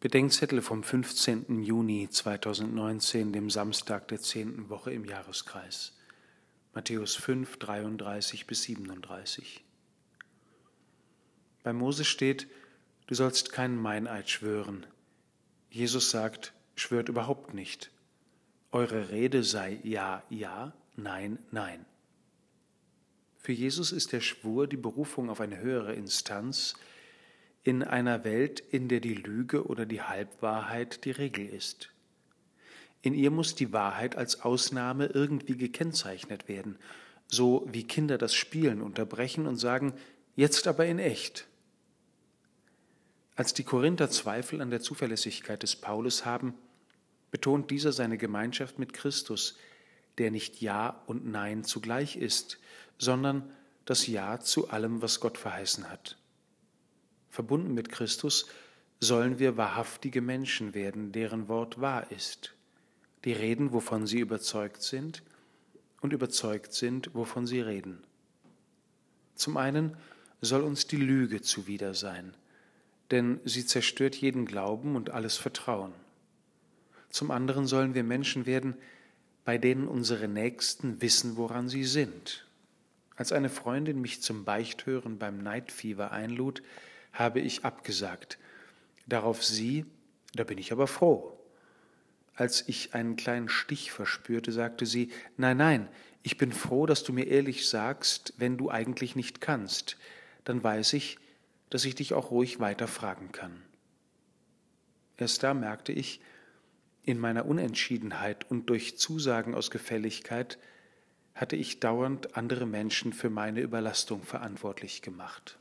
Bedenkzettel vom 15. Juni 2019, dem Samstag der zehnten Woche im Jahreskreis. Matthäus 5, 33 bis 37. Bei Mose steht, du sollst keinen Meineid schwören. Jesus sagt, schwört überhaupt nicht. Eure Rede sei ja, ja, nein, nein. Für Jesus ist der Schwur die Berufung auf eine höhere Instanz, in einer Welt, in der die Lüge oder die Halbwahrheit die Regel ist. In ihr muss die Wahrheit als Ausnahme irgendwie gekennzeichnet werden, so wie Kinder das Spielen unterbrechen und sagen, jetzt aber in echt. Als die Korinther Zweifel an der Zuverlässigkeit des Paulus haben, betont dieser seine Gemeinschaft mit Christus, der nicht Ja und Nein zugleich ist, sondern das Ja zu allem, was Gott verheißen hat verbunden mit Christus, sollen wir wahrhaftige Menschen werden, deren Wort wahr ist, die reden, wovon sie überzeugt sind und überzeugt sind, wovon sie reden. Zum einen soll uns die Lüge zuwider sein, denn sie zerstört jeden Glauben und alles Vertrauen. Zum anderen sollen wir Menschen werden, bei denen unsere Nächsten wissen, woran sie sind. Als eine Freundin mich zum Beichthören beim Neidfieber einlud, habe ich abgesagt. Darauf sie, da bin ich aber froh. Als ich einen kleinen Stich verspürte, sagte sie, nein, nein, ich bin froh, dass du mir ehrlich sagst, wenn du eigentlich nicht kannst, dann weiß ich, dass ich dich auch ruhig weiter fragen kann. Erst da merkte ich, in meiner Unentschiedenheit und durch Zusagen aus Gefälligkeit hatte ich dauernd andere Menschen für meine Überlastung verantwortlich gemacht.